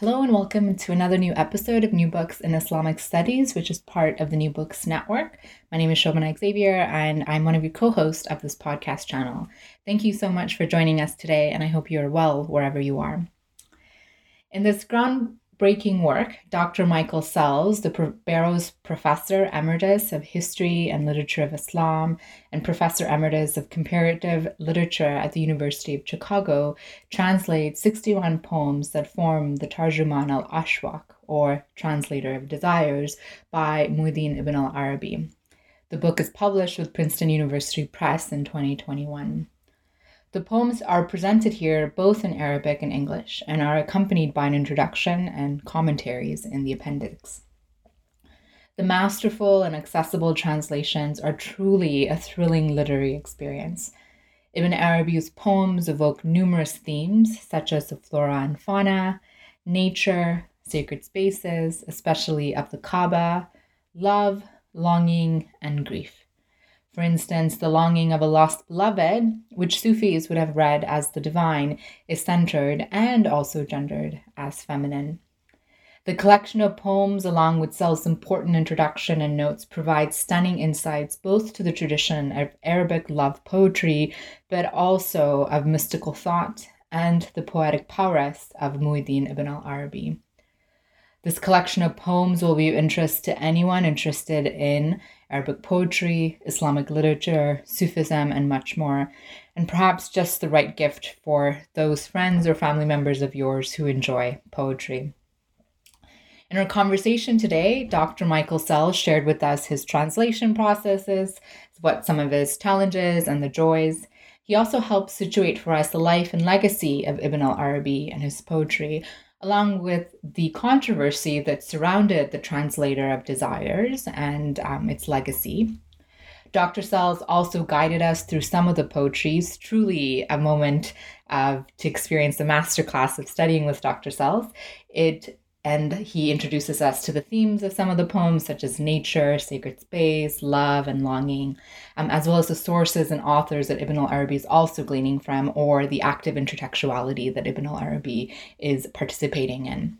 Hello and welcome to another new episode of New Books in Islamic Studies, which is part of the New Books Network. My name is Shobana Xavier, and I'm one of your co hosts of this podcast channel. Thank you so much for joining us today, and I hope you are well wherever you are. In this ground breaking work, Dr. Michael Sells, the Barrows Professor Emeritus of History and Literature of Islam and Professor Emeritus of Comparative Literature at the University of Chicago, translates 61 poems that form the Tarjuman al Ashwaq, or Translator of Desires, by Muhyiddin ibn al Arabi. The book is published with Princeton University Press in 2021. The poems are presented here both in Arabic and English and are accompanied by an introduction and commentaries in the appendix. The masterful and accessible translations are truly a thrilling literary experience. Ibn Arabi's poems evoke numerous themes such as the flora and fauna, nature, sacred spaces, especially of the Kaaba, love, longing, and grief. For instance, the longing of a lost beloved, which Sufis would have read as the divine, is centered and also gendered as feminine. The collection of poems, along with Sells' important introduction and notes, provides stunning insights both to the tradition of Arabic love poetry, but also of mystical thought and the poetic prowess of Muhyiddin ibn al Arabi. This collection of poems will be of interest to anyone interested in Arabic poetry, Islamic literature, Sufism, and much more, and perhaps just the right gift for those friends or family members of yours who enjoy poetry. In our conversation today, Dr. Michael Sells shared with us his translation processes, what some of his challenges and the joys. He also helped situate for us the life and legacy of Ibn al Arabi and his poetry, along with the controversy that surrounded the translator of Desires and um, its legacy. Dr. Sells also guided us through some of the poetries, truly a moment of, to experience the masterclass of studying with Dr. Sells. It and he introduces us to the themes of some of the poems, such as nature, sacred space, love, and longing, um, as well as the sources and authors that Ibn al Arabi is also gleaning from, or the active intertextuality that Ibn al Arabi is participating in.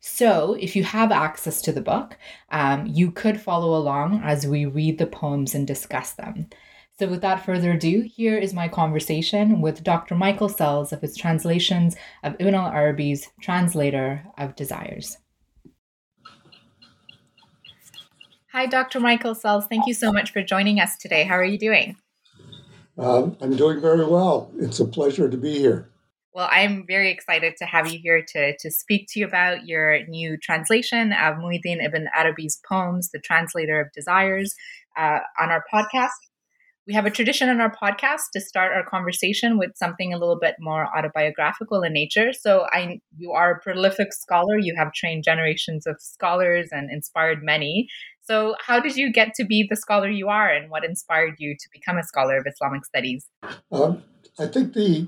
So, if you have access to the book, um, you could follow along as we read the poems and discuss them. So, without further ado, here is my conversation with Dr. Michael Sells of his translations of Ibn al Arabi's Translator of Desires. Hi, Dr. Michael Sells. Thank you so much for joining us today. How are you doing? Um, I'm doing very well. It's a pleasure to be here. Well, I'm very excited to have you here to, to speak to you about your new translation of Muhyiddin ibn Arabi's poems, The Translator of Desires, uh, on our podcast we have a tradition on our podcast to start our conversation with something a little bit more autobiographical in nature. So I you are a prolific scholar, you have trained generations of scholars and inspired many. So how did you get to be the scholar you are and what inspired you to become a scholar of Islamic studies? Um, I think the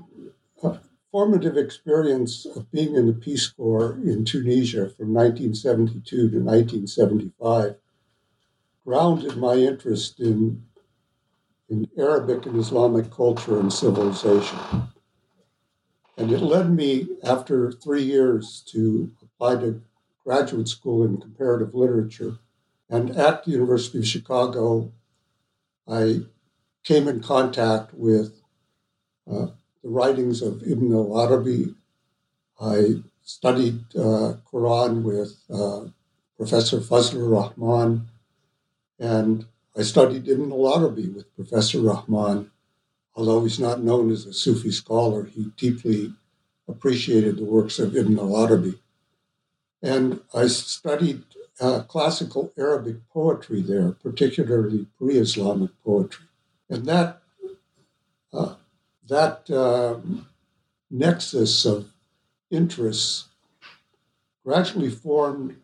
uh, formative experience of being in the Peace Corps in Tunisia from 1972 to 1975 grounded my interest in in Arabic and Islamic culture and civilization. And it led me, after three years, to apply to graduate school in comparative literature. And at the University of Chicago, I came in contact with uh, the writings of Ibn al Arabi. I studied uh, Quran with uh, Professor Fazlur Rahman, and I studied Ibn al-Arabi with Professor Rahman. Although he's not known as a Sufi scholar, he deeply appreciated the works of Ibn al-Arabi. And I studied uh, classical Arabic poetry there, particularly pre-Islamic poetry. And that, uh, that uh, nexus of interests gradually formed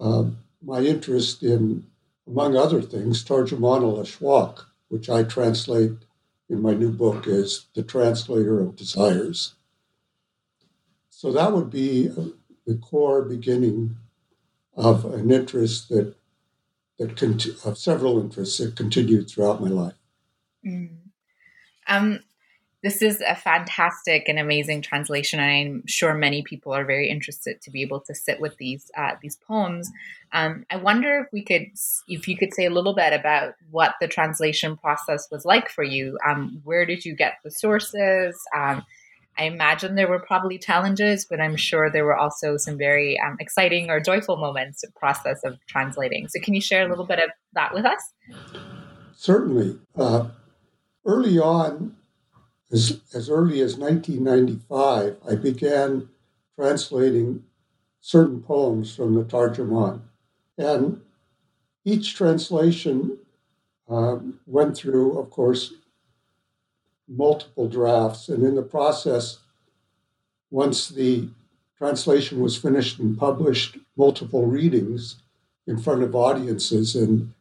uh, my interest in, among other things, Tarjuman al-Ashwaq, which I translate in my new book as The Translator of Desires. So that would be the core beginning of an interest that that of several interests that continued throughout my life. Mm. Um, this is a fantastic and amazing translation, and I'm sure many people are very interested to be able to sit with these uh, these poems. Um, I wonder if we could, if you could say a little bit about what the translation process was like for you. Um, where did you get the sources? Um, I imagine there were probably challenges, but I'm sure there were also some very um, exciting or joyful moments process of translating. So, can you share a little bit of that with us? Certainly. Uh, early on, as, as early as 1995, I began translating certain poems from the Tarjuman. And each translation uh, went through, of course, multiple drafts. And in the process, once the translation was finished and published, multiple readings in front of audiences. And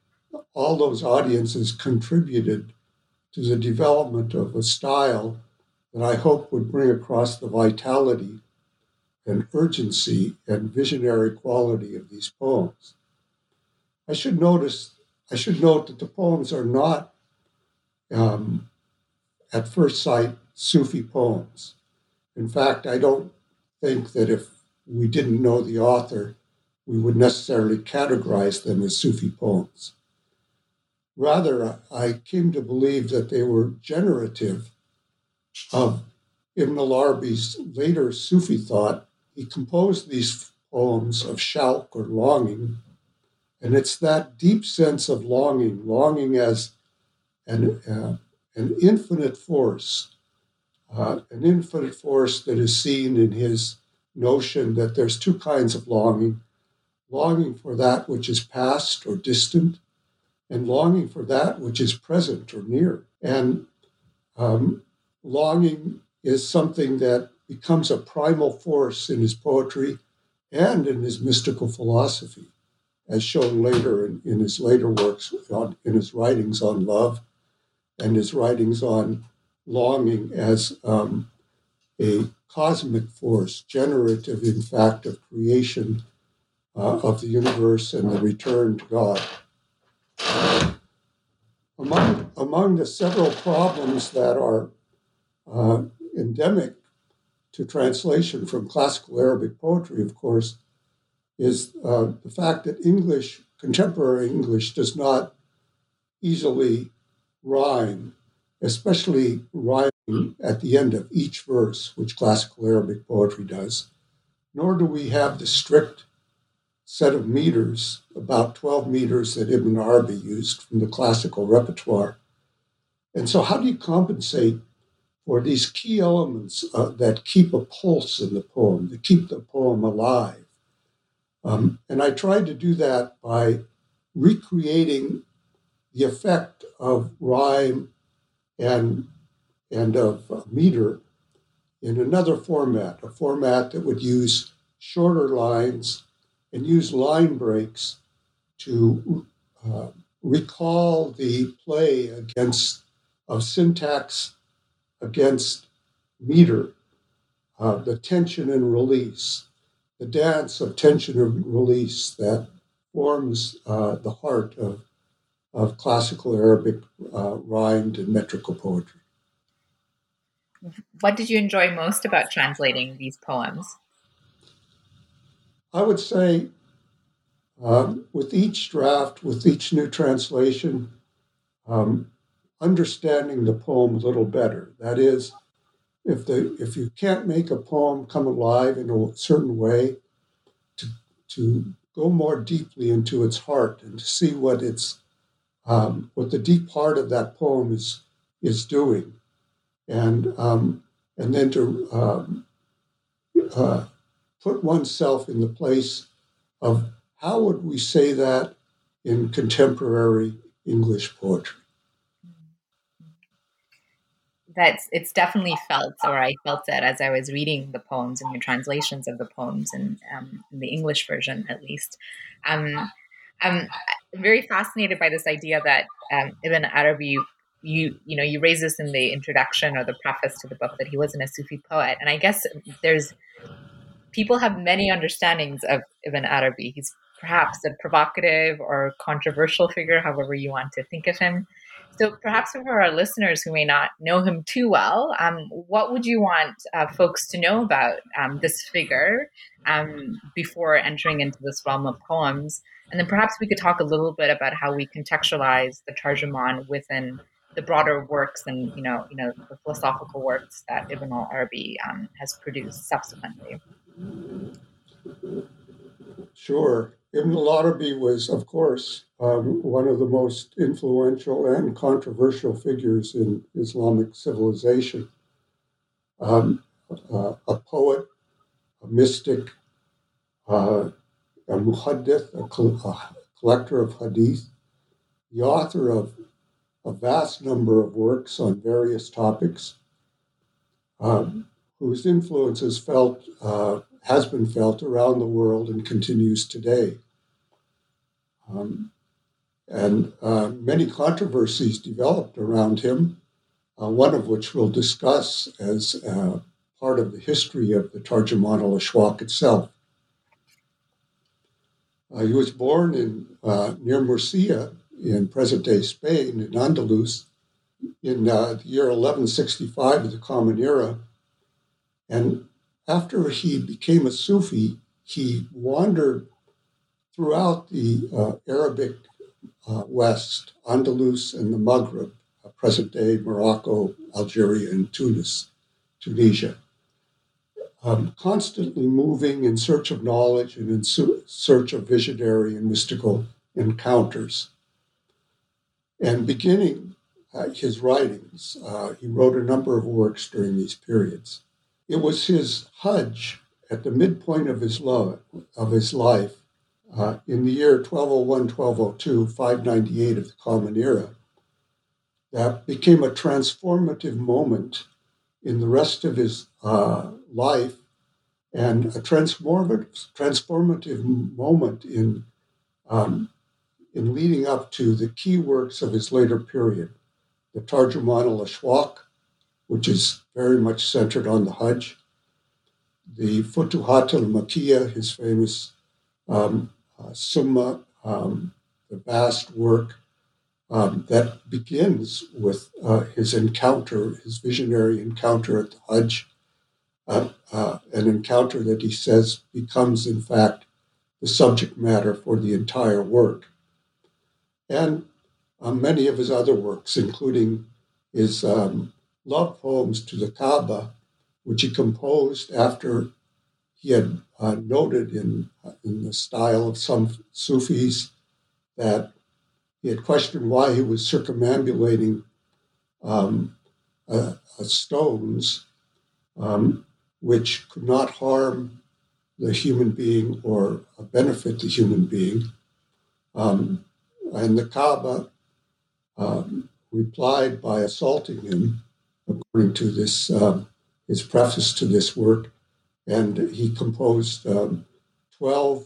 all those audiences contributed to the development of a style that I hope would bring across the vitality and urgency and visionary quality of these poems. I should notice, I should note that the poems are not, um, at first sight, Sufi poems. In fact, I don't think that if we didn't know the author, we would necessarily categorize them as Sufi poems. Rather, I came to believe that they were generative of Ibn al Arabi's later Sufi thought. He composed these poems of shauq or longing, and it's that deep sense of longing, longing as an, uh, an infinite force, uh, an infinite force that is seen in his notion that there's two kinds of longing longing for that which is past or distant, and longing for that which is present or near. And um, longing is something that becomes a primal force in his poetry and in his mystical philosophy, as shown later in, in his later works, on, in his writings on love and his writings on longing as um, a cosmic force, generative, in fact, of creation uh, of the universe and the return to God. Among, among the several problems that are uh, endemic to translation from classical Arabic poetry, of course, is uh, the fact that English, contemporary English, does not easily rhyme, especially rhyming at the end of each verse, which classical Arabic poetry does. Nor do we have the strict set of meters, about 12 meters that Ibn Arabi used from the classical repertoire. And so, how do you compensate for these key elements uh, that keep a pulse in the poem, that keep the poem alive? Um, and I tried to do that by recreating the effect of rhyme and, and of uh, meter in another format, a format that would use shorter lines and use line breaks to uh, recall the play against of syntax against meter, uh, the tension and release, the dance of tension and release that forms uh, the heart of, of classical Arabic uh, rhymed and metrical poetry. What did you enjoy most about translating these poems? I would say um, with each draft, with each new translation, um, understanding the poem a little better. That is, if the if you can't make a poem come alive in a certain way, to to go more deeply into its heart and to see what its um, what the deep heart of that poem is is doing, and um, and then to um, uh, put oneself in the place of how would we say that in contemporary English poetry? that's it's definitely felt, or I felt it as I was reading the poems and your translations of the poems, and um, in the English version at least. Um, I'm very fascinated by this idea that um, Ibn Arabi, you you know, you raise this in the introduction or the preface to the book that he wasn't a Sufi poet, and I guess there's people have many understandings of Ibn Arabi. He's perhaps a provocative or controversial figure, however you want to think of him. So, perhaps for our listeners who may not know him too well, um, what would you want uh, folks to know about um, this figure um, before entering into this realm of poems? And then perhaps we could talk a little bit about how we contextualize the Tarjuman within the broader works and you know, you know, the philosophical works that Ibn al-Arabi um, has produced subsequently. Sure. Ibn al-Arabi was, of course, um, one of the most influential and controversial figures in Islamic civilization. Um, uh, a poet, a mystic, uh, a muhaddith, a, a, collector of hadith, the author of a vast number of works on various topics, um, whose influence is felt, uh, has been felt around the world and continues today. Um, and uh, many controversies developed around him, uh, one of which we'll discuss as uh, part of the history of the Tarjuman al Ashwaq itself. Uh, he was born in uh, near Murcia in present day Spain, in Andalus, in uh, the year 1165 of the Common Era. And after he became a Sufi, he wandered throughout the uh, Arabic uh, West, Andalus and the Maghreb, uh, present day Morocco, Algeria, and Tunis, Tunisia um, constantly moving in search of knowledge and in search of visionary and mystical encounters. And beginning uh, his writings, uh, he wrote a number of works during these periods. It was his Hajj at the midpoint of his, love, of his life uh, in the year 1201, 1202, 598 of the Common Era. That became a transformative moment in the rest of his uh, life and a transformative, transformative moment in, um, in leading up to the key works of his later period, the Tarjuman al Ashwaq, which is very much centered on the Hajj, the Futuhat al Makkiyah, his famous um, uh, Summa, um, the vast work um, that begins with uh, his encounter, his visionary encounter at the Hajj, uh, uh, an encounter that he says becomes, in fact, the subject matter for the entire work. And uh, many of his other works, including his um, love poems to the Kaaba, which he composed after he had uh, noted in, in the style of some Sufis that he had questioned why he was circumambulating um, uh, uh, stones um, which could not harm the human being or benefit the human being. Um, and the Kaaba um, replied by assaulting him, according to this um, his preface to this work, and he composed um, twelve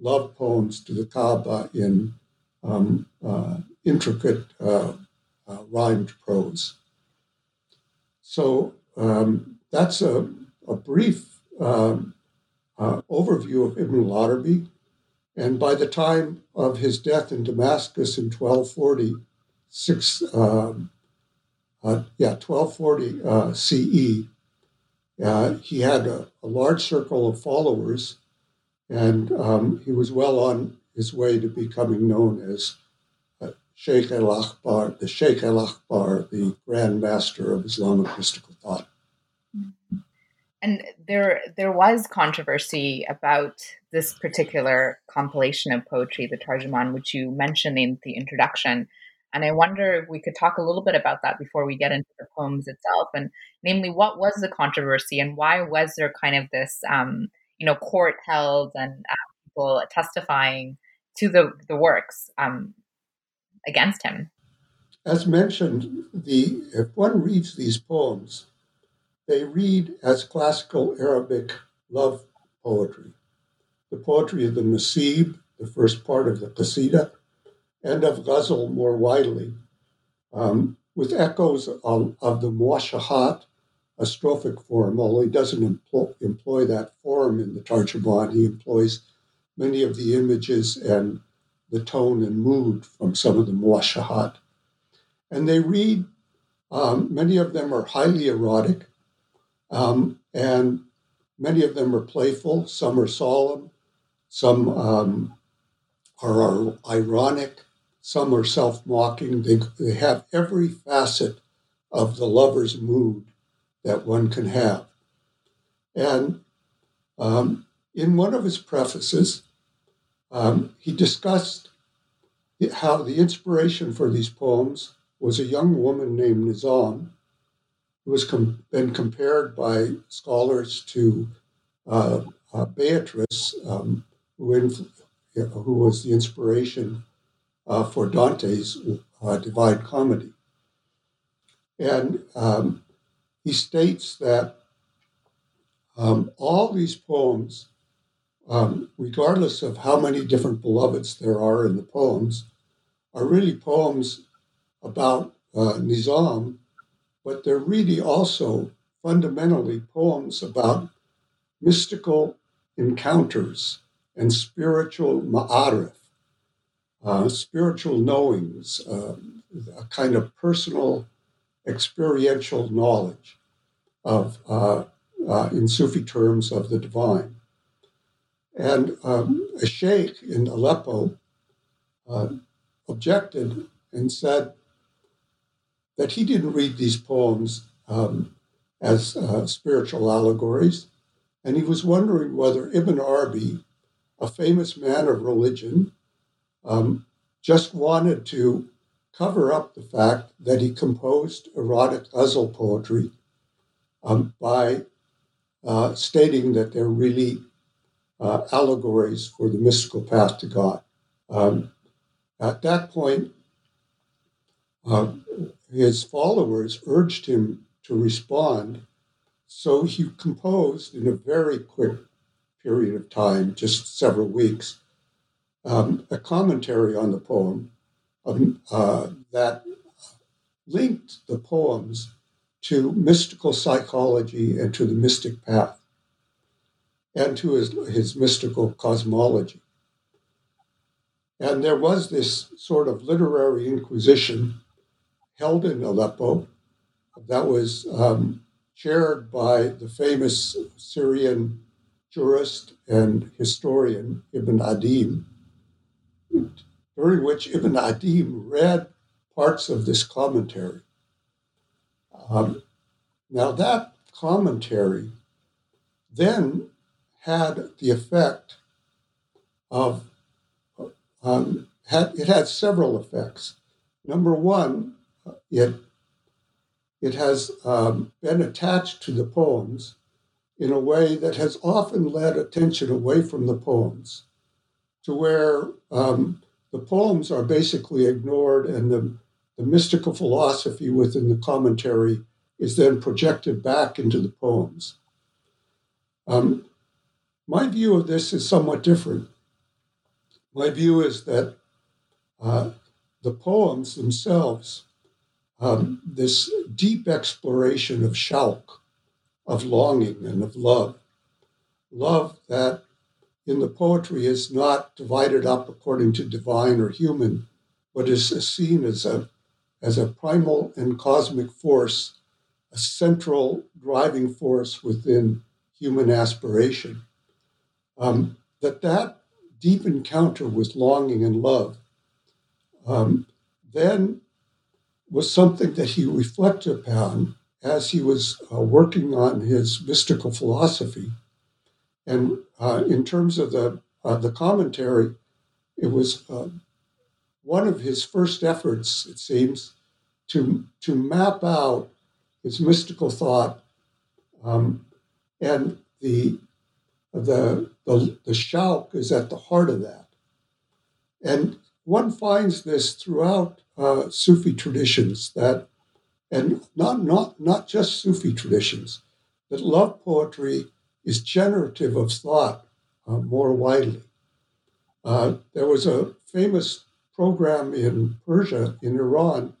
love poems to the Kaaba in um, uh, intricate uh, uh, rhymed prose. So um, that's a, a brief um, uh, overview of Ibn al-Arabi. And by the time of his death in Damascus in 1240, six, um, uh, yeah, 1240 uh, CE, he had a, a, large circle of followers, and um, he was well on his way to becoming known as uh, Sheikh al Akbar, the Sheikh al Akbar, the Grand Master of Islamic mystical thought. And there, there was controversy about this particular compilation of poetry, the Tarjuman, which you mentioned in the introduction. And I wonder if we could talk a little bit about that before we get into the poems itself. And namely, what was the controversy and why was there kind of this, um, you know, court held and uh, people testifying to the, the works um, against him. as mentioned, the if one reads these poems, they read as classical Arabic love poetry, the poetry of the Nasib, the first part of the Qasida, and of Ghazal more widely, um, with echoes of, of the Muashahat, a strophic form, although he doesn't employ, employ that form in the Tarjuman. He employs many of the images and the tone and mood from some of the Muashahat. And they read, um, many of them are highly erotic, um, and many of them are playful, some are solemn, some um, are, are ironic, some are self mocking. They, they have every facet of the lover's mood that one can have. And um, in one of his prefaces, um, he discussed how the inspiration for these poems was a young woman named Nizam, who has com- been compared by scholars to uh, uh, Beatrice, um, who, inf- who was the inspiration uh, for Dante's uh, Divine Comedy. And um, he states that um, all these poems, um, regardless of how many different beloveds there are in the poems, are really poems about uh, Nizam, but they're really also fundamentally poems about mystical encounters and spiritual ma'arif, uh, spiritual knowings, uh, a kind of personal experiential knowledge of, uh, uh, in Sufi terms, of the divine. And um, a sheikh in Aleppo uh, objected and said that he didn't read these poems um, as spiritual allegories, and he was wondering whether Ibn Arabi, a famous man of religion, um, just wanted to cover up the fact that he composed erotic ghazal poetry um, by uh, stating that they're really uh, allegories for the mystical path to God. Um, at that point, uh, his followers urged him to respond, so he composed in a very quick period of time, just several weeks, um, a commentary on the poem um, uh, that linked the poems to mystical psychology and to the mystic path and to his, his mystical cosmology. And there was this sort of literary inquisition held in Aleppo that was um, chaired by the famous Syrian jurist and historian Ibn Adim, during which Ibn Adim read parts of this commentary. Um, now, that commentary then had the effect of, um, had, it had several effects. Number one, it, it has um, been attached to the poems in a way that has often led attention away from the poems to where um, the poems are basically ignored and the, the mystical philosophy within the commentary is then projected back into the poems. Um, my view of this is somewhat different. My view is that uh, the poems themselves, um, this deep exploration of shauq, of longing and of love, love that in the poetry is not divided up according to divine or human, but is seen as a, as a primal and cosmic force, a central driving force within human aspiration. Um, that that deep encounter with longing and love um, then was something that he reflected upon as he was uh, working on his mystical philosophy and uh, in terms of the uh, the commentary, it was uh, one of his first efforts, it seems, to to map out his mystical thought, um, and the the the the is at the heart of that. And one finds this throughout uh, Sufi traditions that, and not, not, not just Sufi traditions, that love poetry is generative of thought uh, more widely. Uh, there was a famous program in Persia, in Iran,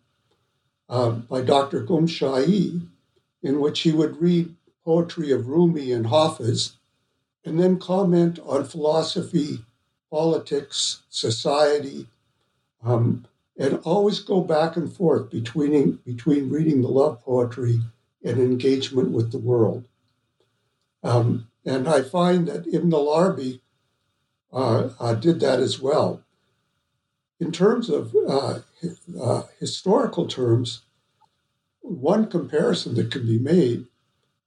uh, by Dr. Qum in which he would read poetry of Rumi and Hafiz and then comment on philosophy, politics, society, um, and always go back and forth between, between reading the love poetry and engagement with the world. Um, and I find that Ibn al-Arabi uh, uh, did that as well. In terms of uh, uh, historical terms, one comparison that can be made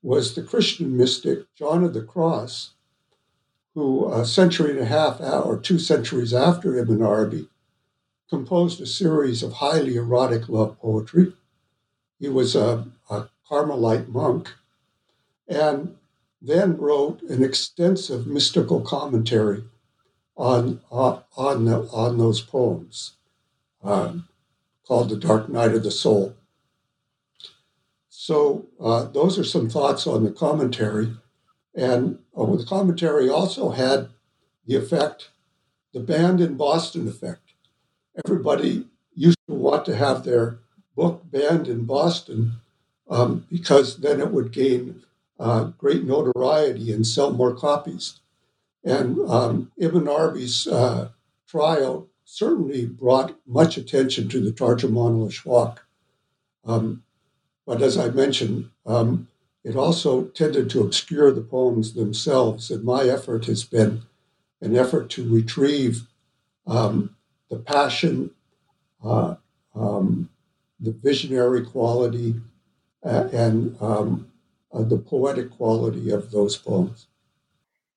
was the Christian mystic John of the Cross, who a century and a half or two centuries after Ibn Arabi composed a series of highly erotic love poetry. He was a, a Carmelite monk and then wrote an extensive mystical commentary on, on, on, on those poems uh, called The Dark Night of the Soul. So, uh, those are some thoughts on the commentary. And uh, the commentary also had the effect, the banned in Boston effect. Everybody used to want to have their book banned in Boston um, because then it would gain uh, great notoriety and sell more copies. And um, Ibn Arabi's uh, trial certainly brought much attention to the Tarjuman al-Ashwaq. Um, but as I mentioned, um, it also tended to obscure the poems themselves. And my effort has been an effort to retrieve um, the passion, uh, um, the visionary quality, uh, and um, uh, the poetic quality of those poems.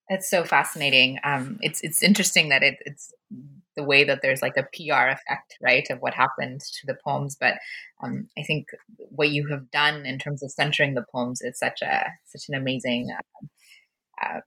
That's so fascinating. Um, it's it's interesting that it, it's the way that there's like a PR effect, right, of what happened to the poems. But um, I think what you have done in terms of centering the poems is such a such an amazing uh,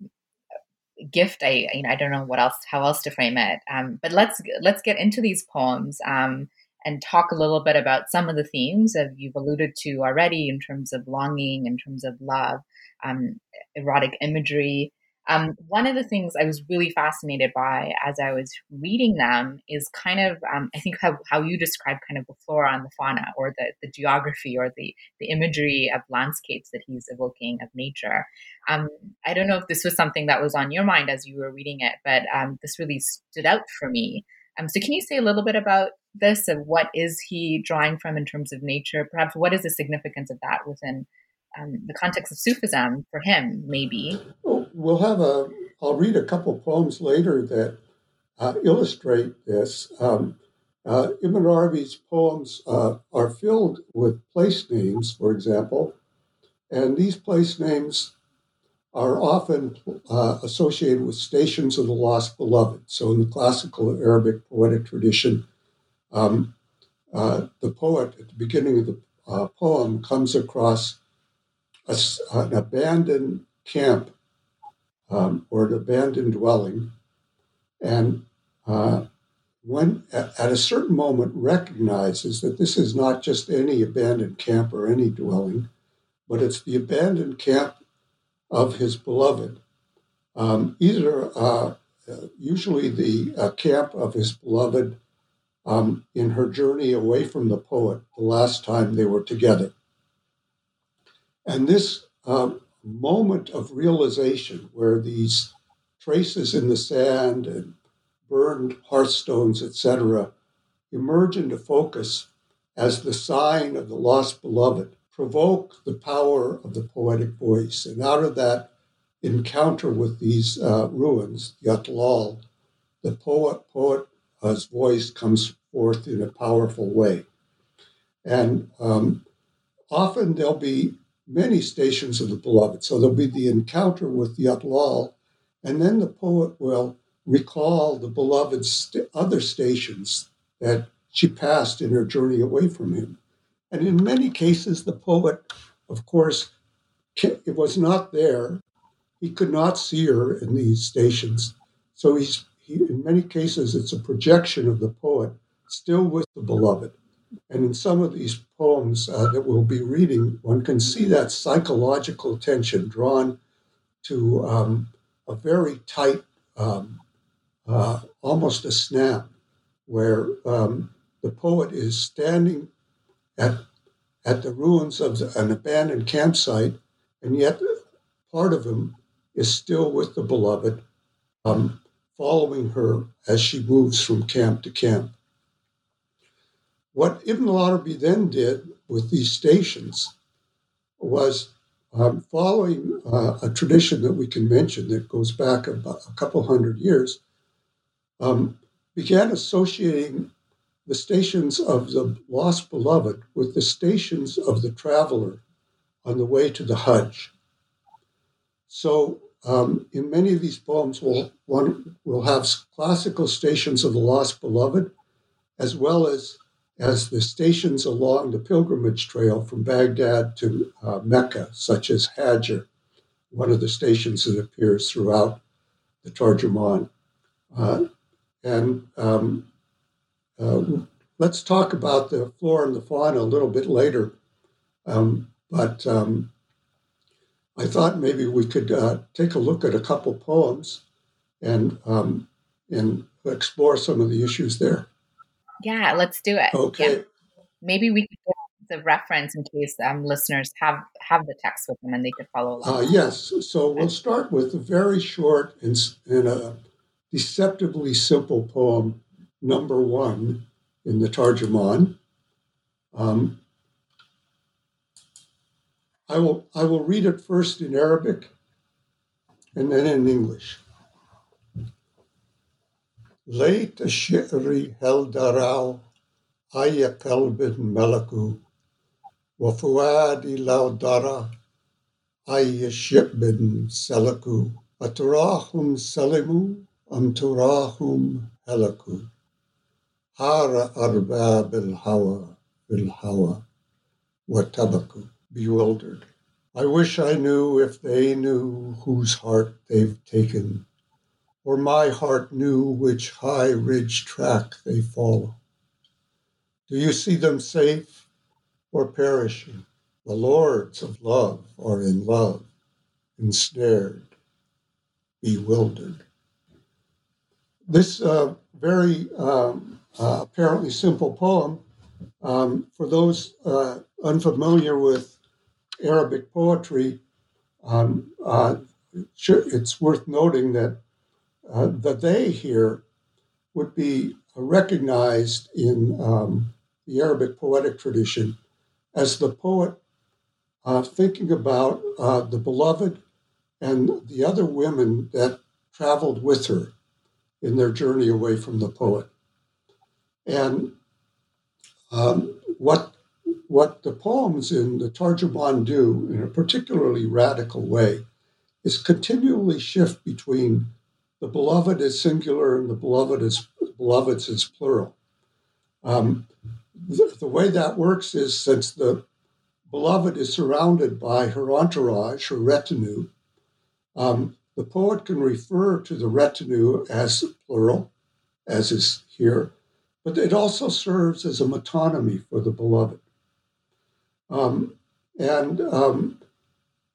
gift. I you know I don't know what else how else to frame it. Um, but let's let's get into these poems. Um, and talk a little bit about some of the themes that you've alluded to already in terms of longing, in terms of love, um, erotic imagery, um, one of the things I was really fascinated by as I was reading them is kind of, um, I think, how, how you describe kind of the flora and the fauna or the, the geography or the, the imagery of landscapes that he's evoking of nature. Um, I don't know if this was something that was on your mind as you were reading it, but um, this really stood out for me. Um, so, can you say a little bit about this and what is he drawing from in terms of nature? Perhaps what is the significance of that within um, the context of Sufism for him, maybe. we'll have a. I'll read a couple poems later that uh, illustrate this. Um, uh, Ibn Arabi's poems uh, are filled with place names, for example, and these place names are often uh, associated with stations of the lost beloved. So, in the classical Arabic poetic tradition, um, uh, the poet at the beginning of the uh, poem comes across a, an abandoned camp um, or an abandoned dwelling, and uh, when at, at, a certain moment recognizes that this is not just any abandoned camp or any dwelling, but it's the abandoned camp of his beloved. Um, either uh, usually the uh, camp of his beloved um, in her journey away from the poet the last time they were together. And this um, moment of realization where these traces in the sand and burned hearthstones, etc., emerge into focus as the sign of the lost beloved, provoke the power of the poetic voice. And out of that encounter with these uh, ruins, the Atlal, the poet poet's voice comes forth in a powerful way. And um, often there'll be many stations of the beloved. So there'll be the encounter with the Atlal, and then the poet will recall the beloved's st- other stations that she passed in her journey away from him. And in many cases, the poet, of course, it was not there. He could not see her in these stations. So he's, he, in many cases, it's a projection of the poet still with the beloved. And in some of these poems uh, that we'll be reading, one can see that psychological tension drawn to um, a very tight, um, uh, almost a snap, where um, the poet is standing at, at the ruins of the, an abandoned campsite, and yet part of him is still with the beloved, um, following her as she moves from camp to camp. What Ibn Arabi then did with these stations was um, following uh, a tradition that we can mention that goes back about a couple hundred years, um, began associating the stations of the lost beloved with the stations of the traveler on the way to the Hajj. So, um, in many of these poems, we'll, one, we'll have classical stations of the lost beloved, as well as as the stations along the pilgrimage trail from Baghdad to uh, Mecca, such as Hajar, one of the stations that appears throughout the Tarjuman. Uh, and um, uh, let's talk about the flora and the fauna a little bit later. Um, but um, I thought maybe we could uh, take a look at a couple poems and um, and explore some of the issues there. Yeah, let's do it. Okay. Yeah. Maybe we could get the reference in case um, listeners have have the text with them and they could follow along. Uh, yes. So we'll start with a very short and, and a deceptively simple poem, number one in the Tarjuman. Um, I will, I will read it first in Arabic and then in English. Layt ash-shi'ri hel-daral Ayya qalbin malaku Wa fuadi la-dara Ayya shi'bin salaku Aturahum salimu Amturahum halaku. هار أرباب الهوى في الهوى وتبكوا bewildered. I wish I knew if they knew whose heart they've taken or my heart knew which high ridge track they follow. Do you see them safe or perishing? The lords of love are in love, ensnared, bewildered. This uh, very um, apparently simple poem, um, for those uh, unfamiliar with Arabic poetry, um, uh, it's worth noting that uh, the they here would be recognized in um, the Arabic poetic tradition as the poet uh, thinking about uh, the beloved and the other women that traveled with her in their journey away from the poet. And um, what what the poems in the Tarjuman do in a particularly radical way is continually shift between the beloved is singular and the beloved is beloveds is plural. Um, the, the, way that works is since the beloved is surrounded by her entourage, her retinue, um, the poet can refer to the retinue as plural, as is here, but it also serves as a metonymy for the beloved. Um, and um,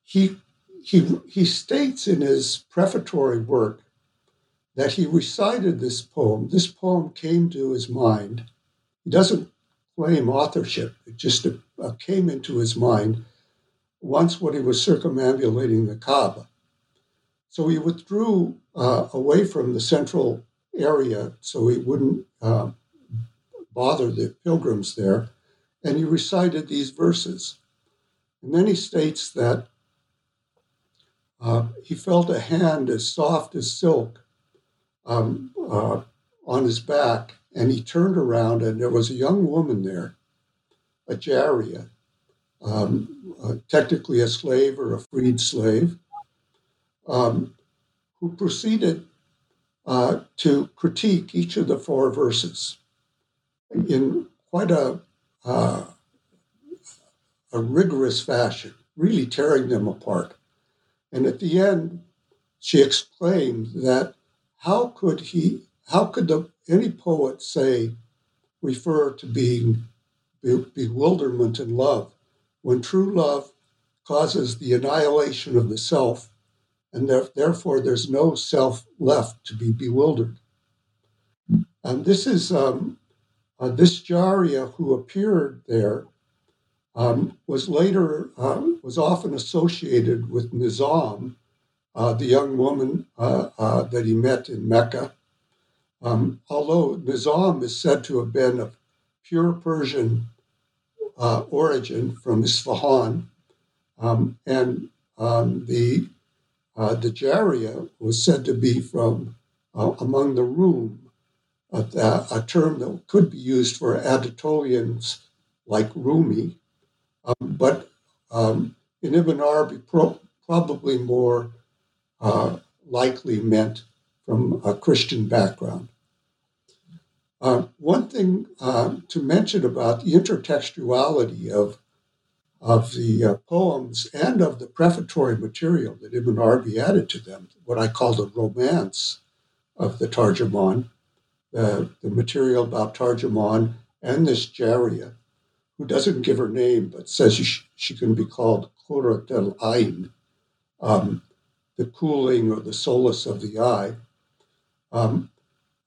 he, he, he states in his prefatory work that he recited this poem. This poem came to his mind. He doesn't claim authorship, it just uh, came into his mind once when he was circumambulating the Kaaba. So he withdrew uh, away from the central area so he wouldn't uh, bother the pilgrims there, and he recited these verses. And then he states that uh, he felt a hand as soft as silk um, uh, on his back, and he turned around, and there was a young woman there, a Jaria, um, uh, technically a slave or a freed slave, um, who proceeded uh, to critique each of the four verses in quite a uh, a rigorous fashion, really tearing them apart. And at the end, she exclaimed that how could he, how could the, any poet say, refer to being bewilderment in love when true love causes the annihilation of the self, and there, therefore there's no self left to be bewildered. And this is um, uh, this Jaria who appeared there um, was later uh, was often associated with Nizam, uh, the young woman uh, uh, that he met in Mecca. Um, although Nizam is said to have been of pure Persian uh, origin from Isfahan, um, and um, the the Jaria was said to be from among the Rum, a, a, term that could be used for Anatolians like Rumi, um, but um, in Ibn Arabi, pro- probably more uh, likely meant from a Christian background. Uh, one thing uh, to mention about the intertextuality of, of the uh, poems and of the prefatory material that Ibn Arabi added to them, what I call the romance of the Tarjuman, the, the material about Tarjuman and this Jaria, who doesn't give her name but says she, she can be called Qurat el Ain, um, the cooling or the solace of the eye, um,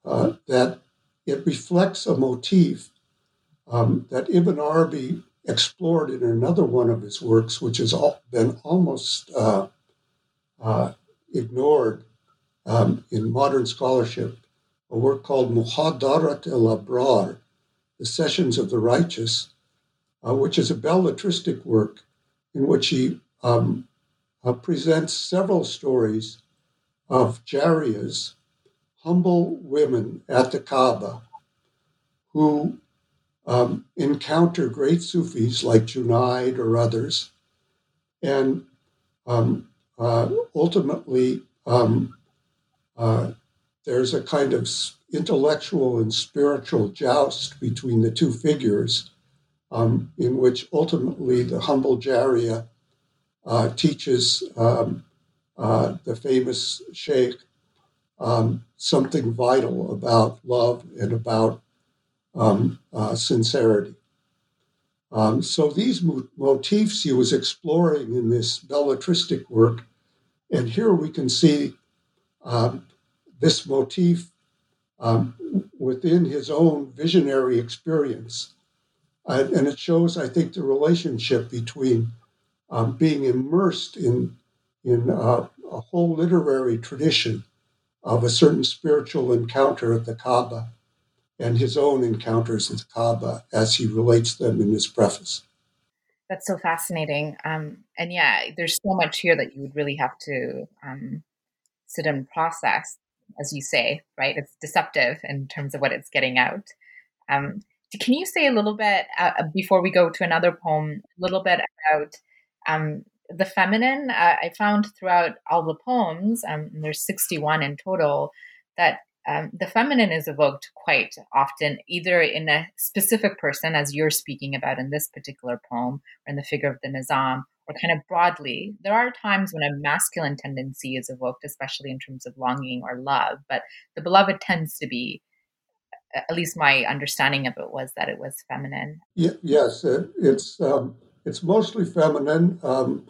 uh, that it reflects a motif um, that Ibn Arabi explored in another one of his works, which has been almost uh, uh, ignored um, in modern scholarship, a work called Muhadarat el Abrar, The Sessions of the Righteous, uh, which is a belletristic work in which he um, uh, presents several stories of Jariyas, humble women at the Kaaba, who um, encounter great Sufis like Junaid or others, and um, uh, ultimately um, uh, there's a kind of intellectual and spiritual joust between the two figures um, in which ultimately the humble Jaria uh, teaches um, uh, the famous sheikh um, something vital about love and about um, uh, sincerity. Um, so these mo- motifs he was exploring in this belletristic work, and here we can see um, this motif within his own visionary experience uh, and it shows, I think, the relationship between um, being immersed in, in uh, a whole literary tradition of a certain spiritual encounter at the Kaaba and his own encounters at the Kaaba as he relates them in his preface. That's so fascinating. Um, and yeah, there's so much here that you would really have to um, sit and process, as you say, right? It's deceptive in terms of what it's getting out. Um, can you say a little bit uh, uh, before we go to another poem, a little bit about um, the feminine? Uh, I found throughout all the poems, um, there's 61 in total, that um, the feminine is evoked quite often, either in a specific person, as you're speaking about in this particular poem, or in the figure of the Nizam, or kind of broadly. There are times when a masculine tendency is evoked, especially in terms of longing or love, but the beloved tends to be at least my understanding of it was that it was feminine. Yes, it, it's um, it's mostly feminine, um,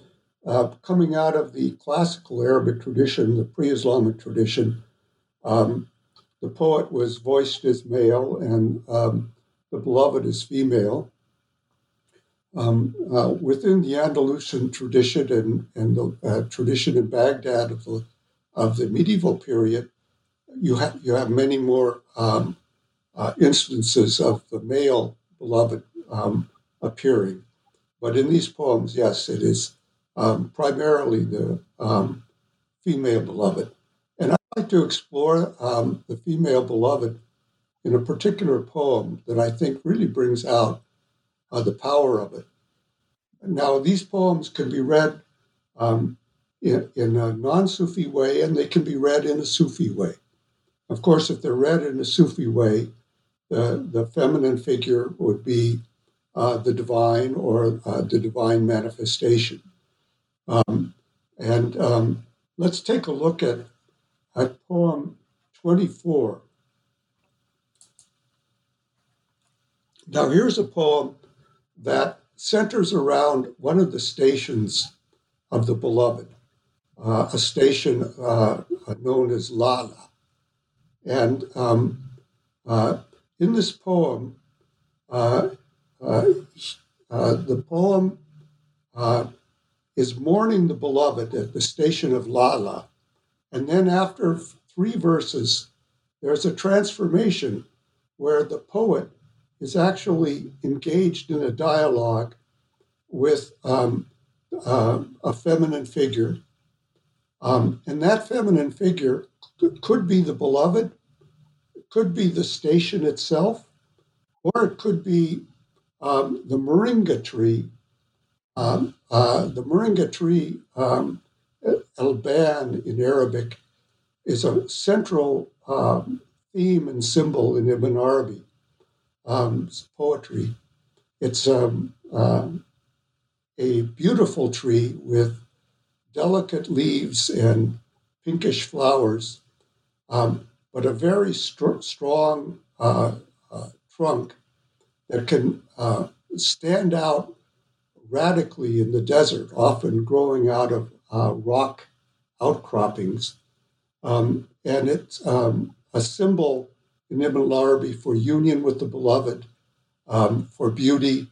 uh, coming out of the classical Arabic tradition, the pre-Islamic tradition. Um, the poet was voiced as male, and um, the beloved is female. Um, uh, within the Andalusian tradition and, and the uh, tradition in Baghdad of the, of the medieval period, you have you have many more um, uh, instances of the male beloved um, appearing. But in these poems, yes, it is um, primarily the um, female beloved. And I'd like to explore um, the female beloved in a particular poem that I think really brings out uh, the power of it. Now, these poems can be read um, in, in a non Sufi way and they can be read in a Sufi way. Of course, if they're read in a Sufi way, the, the feminine figure would be uh, the divine or uh, the divine manifestation. Um, and um, let's take a look at, at poem 24. Now, here's a poem that centers around one of the stations of the beloved, uh, a station uh, known as Lala. And um, uh, in this poem, uh, uh, uh, the poem is mourning the beloved at the station of Lala. And then after three verses, there's a transformation where the poet is actually engaged in a dialogue with um, uh, a feminine figure. Um, and that feminine figure could be the beloved, could be the station itself, or it could be um, the moringa tree. Um, uh, the moringa tree, um, Alban in Arabic, is a central um, theme and symbol in Ibn Arabi um, poetry. It's um, uh, a beautiful tree with delicate leaves and pinkish flowers, um, but a very st- strong uh, uh, trunk that can uh, stand out radically in the desert, often growing out of uh, rock outcroppings. Um, and it's um, a symbol in Ibn Arabi for union with the beloved, um, for beauty,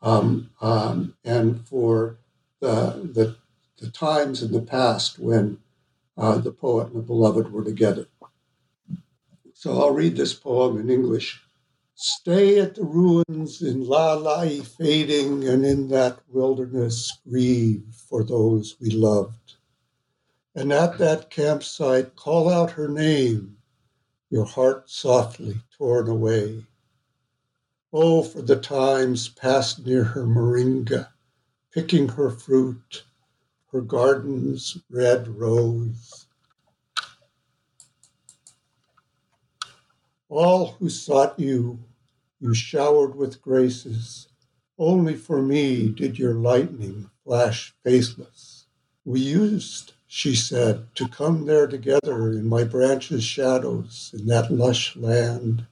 um, um, and for the, the, the, times in the past when uh, the poet and the beloved were together. So I'll read this poem in English. Stay at the ruins in Lalai fading, and in that wilderness grieve for those we loved. And at that campsite call out her name, your heart softly torn away. Oh, for the times passed near her moringa, picking her fruit, her garden's red rose. All who sought you you showered with graces. Only for me did your lightning flash faceless. We used, she said, to come there together in my branches' shadows in that lush land.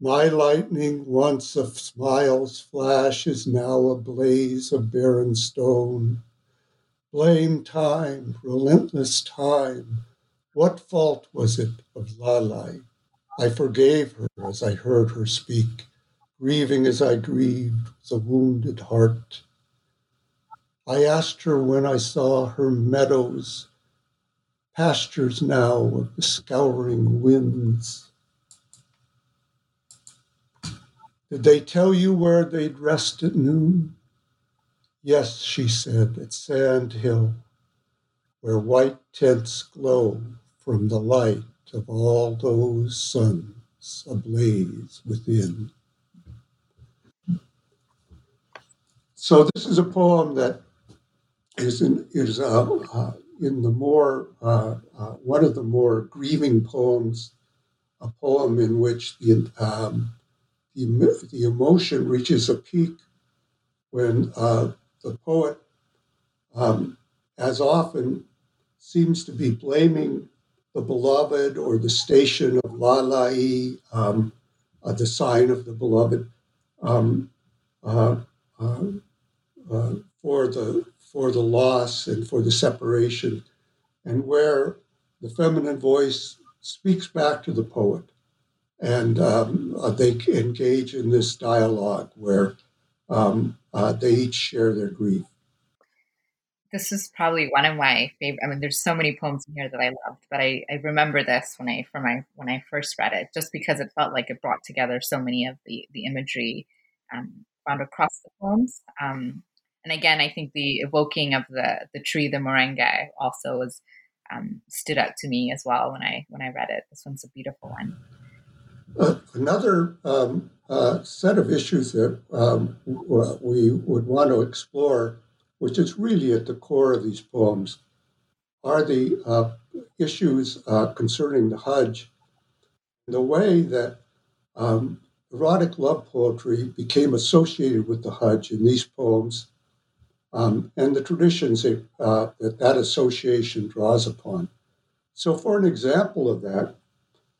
My lightning, once of smiles flash, is now a blaze of barren stone. Blame time, relentless time. What fault was it of Lalai? I forgave her as I heard her speak, grieving as I grieved with a wounded heart. I asked her when I saw her meadows, pastures now of the scouring winds. Did they tell you where they'd rest at noon? Yes, she said, at Sand Hill, where white tents glow from the light of all those suns ablaze within. So this is a poem that is in, is uh, uh, in the more uh, uh one of the more grieving poems, a poem in which the um, the, the emotion reaches a peak when uh, the poet, um, as often, seems to be blaming the beloved or the station of Lalai, um, uh, the sign of the beloved, um, uh, uh, uh, for the for the loss and for the separation, and where the feminine voice speaks back to the poet, and um, uh, they engage in this dialogue where um, uh, they each share their grief this is probably one of my favorite. I mean, there's so many poems in here that I loved, but I, I remember this when I from my when I first read it, just because it felt like it brought together so many of the the imagery um, found across the poems. Um, and again, I think the evoking of the the tree, the moringa, also was um, stood out to me as well when I when I read it. This one's a beautiful one. Uh, another um, uh, set of issues that um, we would want to explore which is really at the core of these poems, are the uh, issues uh, concerning the Hajj, the way that um, erotic love poetry became associated with the Hajj in these poems, um, and the traditions that, uh, that that association draws upon. So, for an example of that,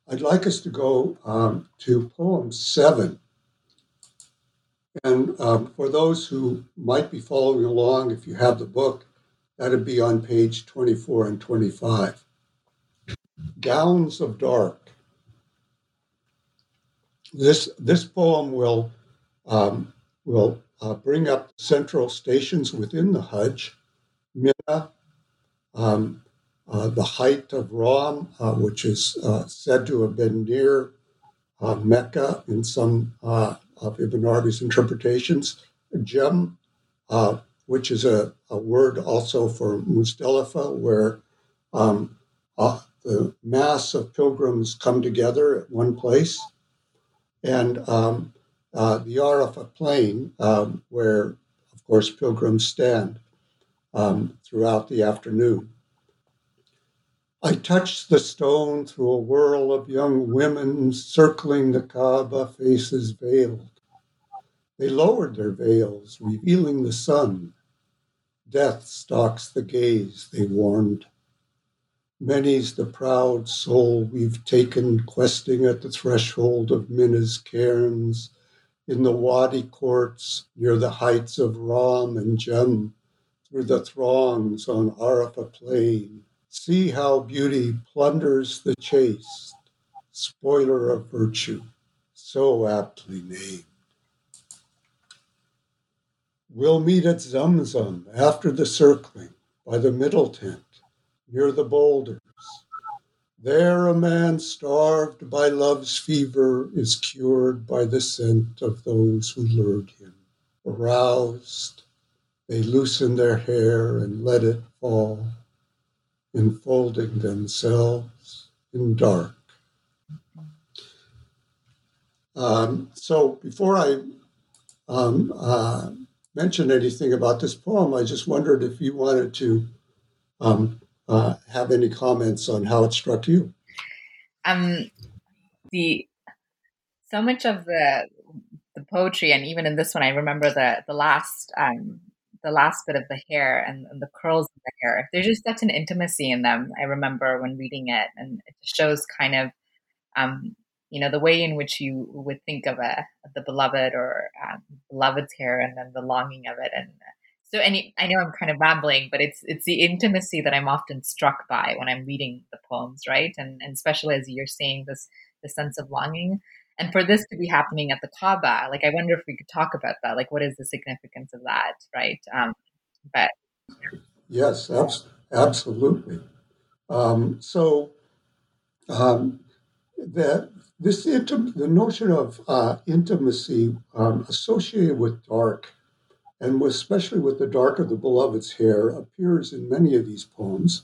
I'd like us to go um, to poem seven. And um, for those who might be following along, if you have the book, that'd be on page 24 and 25. Gowns of Dark. This, this poem will, um, will uh, bring up central stations within the Hajj, Mina, um, uh, the height of Ram, uh, which is uh, said to have been near uh, Mecca in some uh, of Ibn Arabi's interpretations. Jem, which is a, a, word also for Muzdalifah, where um, the mass of pilgrims come together at one place. And um, the Arafah plain, um, where, of course, pilgrims stand um, throughout the afternoon. I touched the stone through a whirl of young women circling the Kaaba, faces veiled. They lowered their veils, revealing the sun. Death stalks the gaze, they warned. Many's the proud soul we've taken questing at the threshold of Mina's cairns, in the Wadi courts near the heights of Ram and Jem, through the throngs on Arafah plain See how beauty plunders the chaste, spoiler of virtue, so aptly named. We'll meet at Zamzam after the circling by the middle tent near the boulders. There a man starved by love's fever is cured by the scent of those who lured him. Aroused, they loosen their hair and let it fall enfolding themselves in dark. Um, so before I um, uh, mention anything about this poem, I just wondered if you wanted to um, uh, have any comments on how it struck you. Um, the so much of the the poetry, and even in this one, I remember the the last um, the last bit of the hair and, and, the curls of the hair. There's just such an intimacy in them. I remember when reading it, and it shows kind of, um, you know, the way in which you would think of a the beloved or um, beloved's hair, and then the longing of it. And so, any I know I'm kind of rambling, but it's it's the intimacy that I'm often struck by when I'm reading the poems, right? And and especially as you're saying this the sense of longing and for this to be happening at the Kaaba, like I wonder if we could talk about that. Like, what is the significance of that, right? Um, but yes, abs- absolutely. Um, so um, that this intim- the notion of uh, intimacy um, associated with dark, and especially with the dark of the beloved's hair, appears in many of these poems,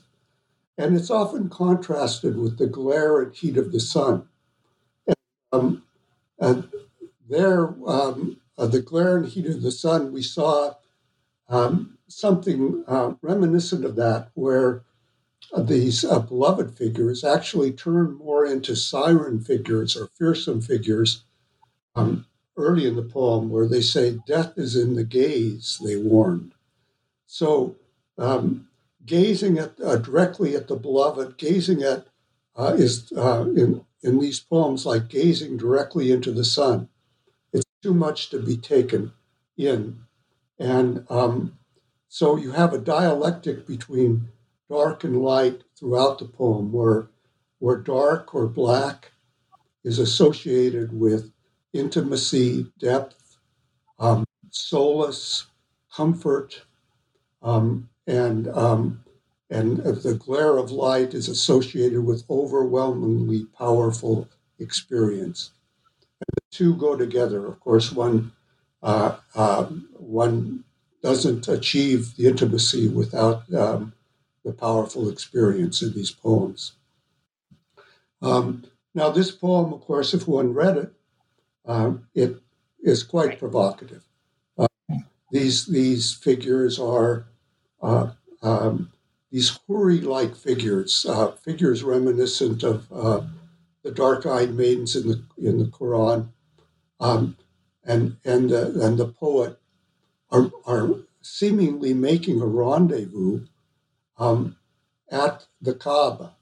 and it's often contrasted with the glare and heat of the sun. Um, and there, um, uh, the glare and heat of the sun, we saw um, something uh, reminiscent of that, where uh, these uh, beloved figures actually turn more into siren figures or fearsome figures um, early in the poem, where they say, Death is in the gaze, they warned. So, um, gazing at uh, directly at the beloved, gazing at uh, is uh, in in these poems like gazing directly into the sun. It's too much to be taken in. And um, so you have a dialectic between dark and light throughout the poem, where, where dark or black is associated with intimacy, depth, um, solace, comfort, um, and um, and the glare of light is associated with overwhelmingly powerful experience. And the two go together. Of course, one uh, uh, one doesn't achieve the intimacy without um, the powerful experience in these poems. Um, now, this poem, of course, if one read it, um, it is quite provocative. Uh, these these figures are uh, um, these houri-like figures, uh, figures reminiscent of uh, the dark-eyed maidens in the in the Quran, um, and and uh, and the poet are are seemingly making a rendezvous um, at the Kaaba,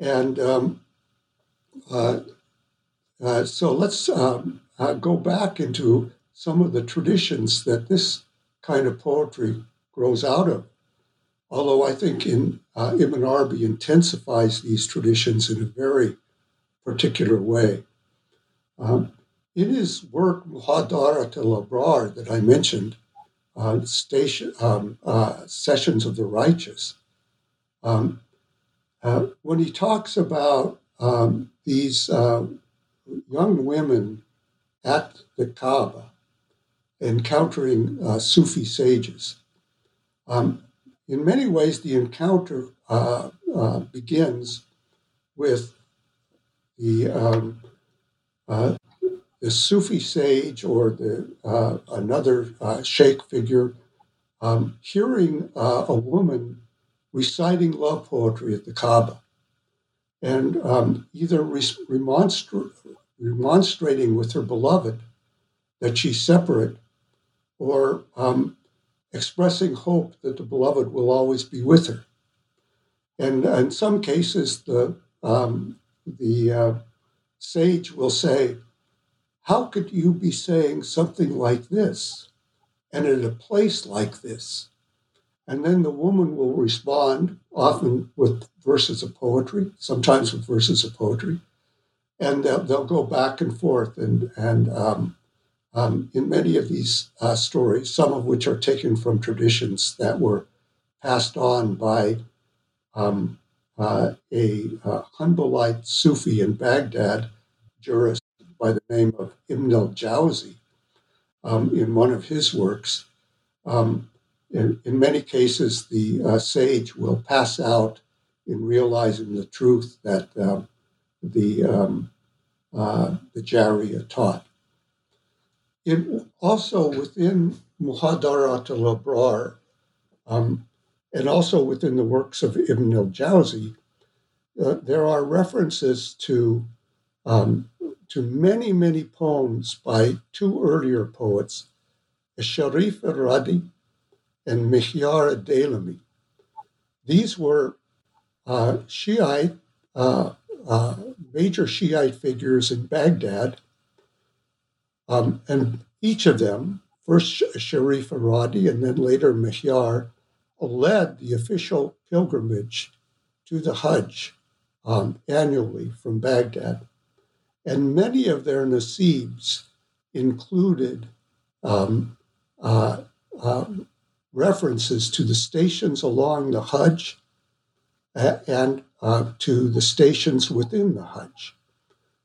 and um, uh, so let's um, uh, go back into some of the traditions that this kind of poetry grows out of. Although I think in uh, Ibn Arabi intensifies these traditions in a very particular way. Um, in his work Muhadarat al-Abrar that I mentioned, uh, station, um, uh, Sessions of the Righteous, um, uh, when he talks about um, these uh, young women at the Kaaba encountering uh, Sufi sages, um, in many ways the encounter uh, uh, begins with the um, uh, the Sufi sage or the another sheikh figure um, hearing a woman reciting love poetry at the Kaaba. And um, either remonstra- remonstrating with her beloved that she's separate or um, expressing hope that the beloved will always be with her. And in some cases, the, um, the uh, sage will say, How could you be saying something like this and in a place like this? And then the woman will respond, often with verses of poetry, sometimes with verses of poetry. And they'll, they'll go back and forth. And, and um, um, in many of these uh, stories, some of which are taken from traditions that were passed on by um, uh, a uh, Hanbalite Sufi in Baghdad, jurist by the name of Ibn al Jawzi, um, in one of his works. Um, in, in many cases, the uh, sage will pass out in realizing the truth that um, the um, uh, the Jariya taught. Also within Muhadarat al-Abrar, um, and also within the works of Ibn al-Jawzi, uh, there are references to um, to many, many poems by two earlier poets, Sharif al-Radi and Mihyar Daylami. These were uh, Shiite, uh, uh, major Shiite figures in Baghdad, um, and each of them, first Sharif Aradi and then later Mihyar, led the official pilgrimage to the Hajj um, annually from Baghdad. And many of their nasibs included um, uh, uh, references to the stations along the Hajj and uh, to the stations within the Hajj.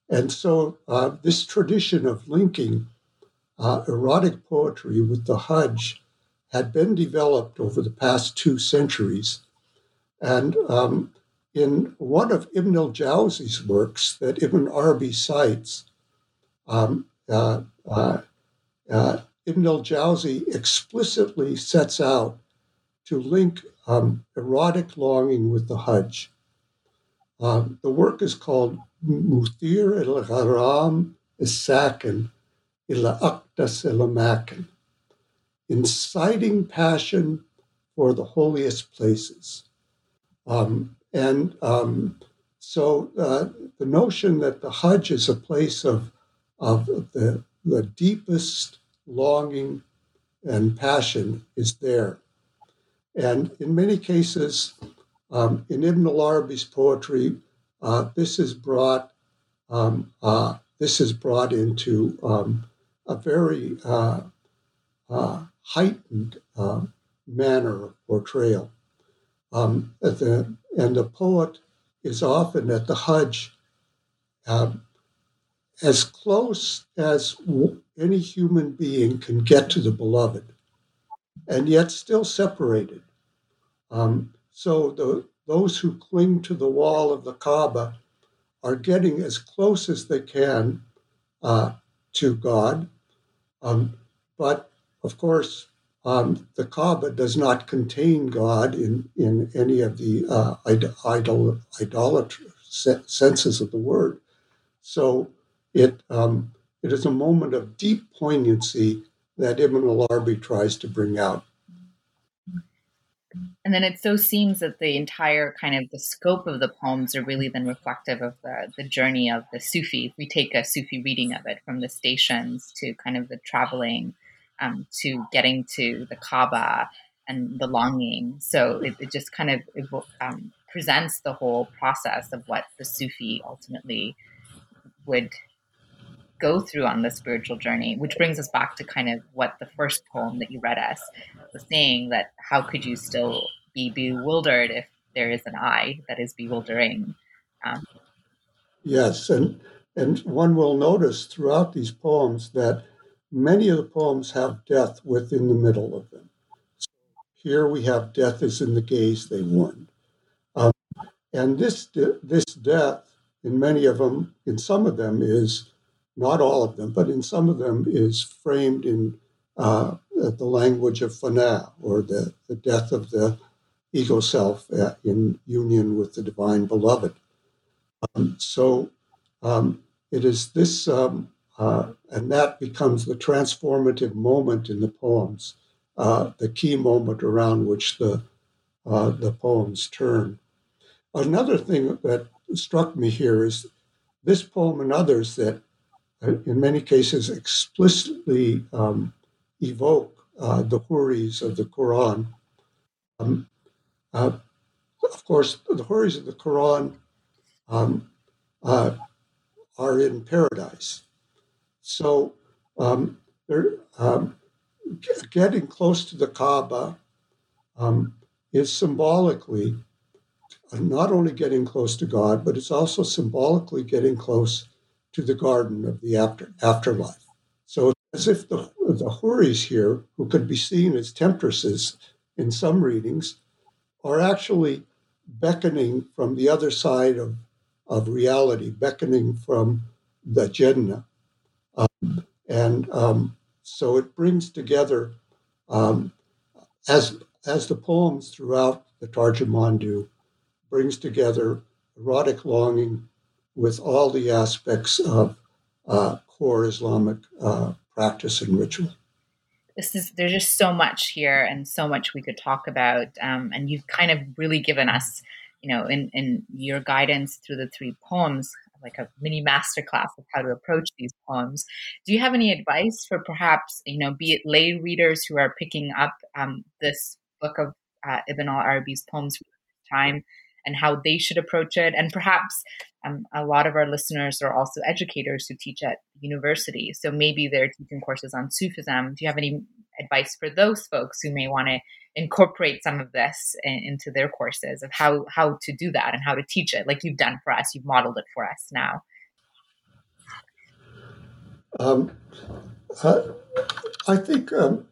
And so uh, this tradition of linking uh, erotic poetry with the Hajj had been developed over the past two centuries. And um, in one of Ibn al Jawzi's works that Ibn Arabi cites, um, uh, uh, uh Ibn al Jawzi explicitly sets out to link um, erotic longing with the Hajj. Um, the work is called Muthir el Haram Isakin ila Akdas el inciting passion for the holiest places. Um, and um, so uh, the notion that the Hajj is a place of, of the, the deepest longing and passion is there. And in many cases, um, in Ibn al-Arabi's poetry, uh, this is brought um, uh, this is brought into um, a very uh, uh heightened uh, manner of portrayal. Um, the, and the poet is often at the Hajj um, as close as any human being can get to the beloved, and yet still separated. Um, so the, those who cling to the wall of the Kaaba are getting as close as they can uh, to God. Um, but of course, um, the Kaaba does not contain God in, in any of the uh, idol, idolatry senses of the word. So it, um, it is a moment of deep poignancy that Ibn al-Arabi tries to bring out. And then it so seems that the entire kind of the scope of the poems are really then reflective of the, the journey of the Sufi. We take a Sufi reading of it from the stations to kind of the traveling um, to getting to the Kaaba and the longing. So it, it just kind of it, um, presents the whole process of what the Sufi ultimately would go through on the spiritual journey, which brings us back to kind of what the first poem that you read us was saying that how could you still be bewildered if there is an I that is bewildering? Um, yes, and and one will notice throughout these poems that many of the poems have death within the middle of them. So here we have death is in the gaze they warn. Um, and this this death in many of them, in some of them, is not all of them, but in some of them is framed in uh, the language of fana, or the, the death of the ego self in union with the divine beloved. Um, so um, it is this, um, uh, and that becomes the transformative moment in the poems, uh, the key moment around which the uh, the poems turn. Another thing that struck me here is this poem and others that in many cases explicitly um, evoke uh, the Huris of the Quran. Um, uh, of course, the Huris of the Quran um, uh, are in paradise. So um, they're um, getting close to the Kaaba um, is symbolically not only getting close to God, but it's also symbolically getting close to the garden of the after, afterlife. So as if the, the Huris here, who could be seen as temptresses in some readings, are actually beckoning from the other side of, of reality, beckoning from the Jannah. Um, and um, so it brings together, um, as, as the poems throughout the Tarjuman do, brings together erotic longing with all the aspects of uh, core Islamic uh, practice and ritual. This is there's just so much here and so much we could talk about, um, and you've kind of really given us, you know, in in your guidance through the three poems, like a mini masterclass of how to approach these poems. Do you have any advice for perhaps, you know, be it lay readers who are picking up um, this book of uh, Ibn al Arabi's poems for the time? And how they should approach it. And perhaps um, a lot of our listeners are also educators who teach at university. So maybe they're teaching courses on Sufism. Do you have any advice for those folks who may want to incorporate some of this in, into their courses of how, how to do that and how to teach it, like you've done for us? You've modeled it for us now. Um, uh, I think um,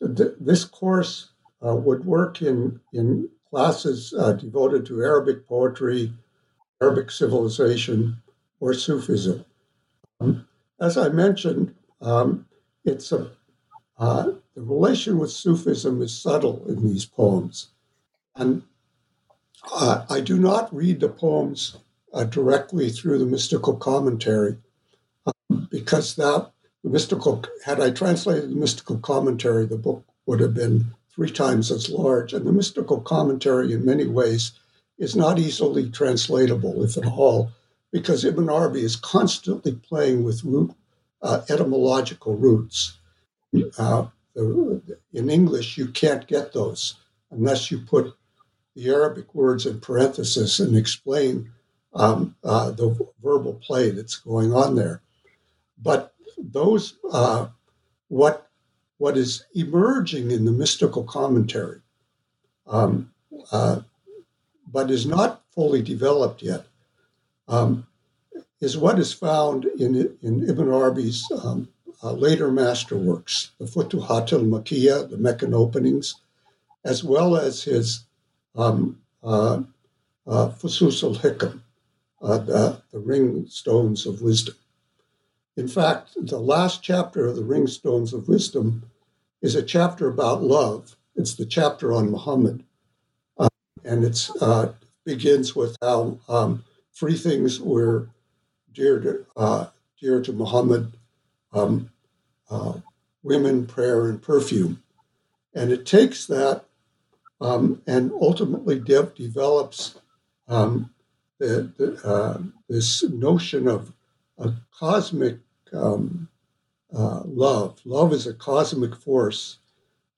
th- this course uh, would work in, in classes uh, devoted to Arabic poetry, Arabic civilization, or Sufism. Um, as I mentioned, um, it's a uh, the relation with Sufism is subtle in these poems, and uh, I do not read the poems uh, directly through the mystical commentary um, because that the mystical had I translated the mystical commentary, the book would have been three times as large. And the mystical commentary, in many ways, is not easily translatable, if at all, because Ibn Arabi is constantly playing with root uh, etymological roots. Uh, in English, you can't get those unless you put the Arabic words in parenthesis and explain um, uh, the verbal play that's going on there. But those, uh, what what is emerging in the mystical commentary, um, uh, but is not fully developed yet, um, is what is found in, in Ibn Arabi's um, uh, later masterworks, the Futuhat al Makkiyah, the Meccan openings, as well as his um, uh, uh, Fusus al Hikam, uh, the, the ring stones of wisdom. In fact, the last chapter of the Ring Stones of Wisdom is a chapter about love. It's the chapter on Muhammad. Uh, and it uh, begins with how um, three things were dear to, uh, dear to Muhammad um, uh, women, prayer, and perfume. And it takes that um, and ultimately de- develops um, the, the, uh, this notion of a cosmic um, uh, love. Love is a cosmic force,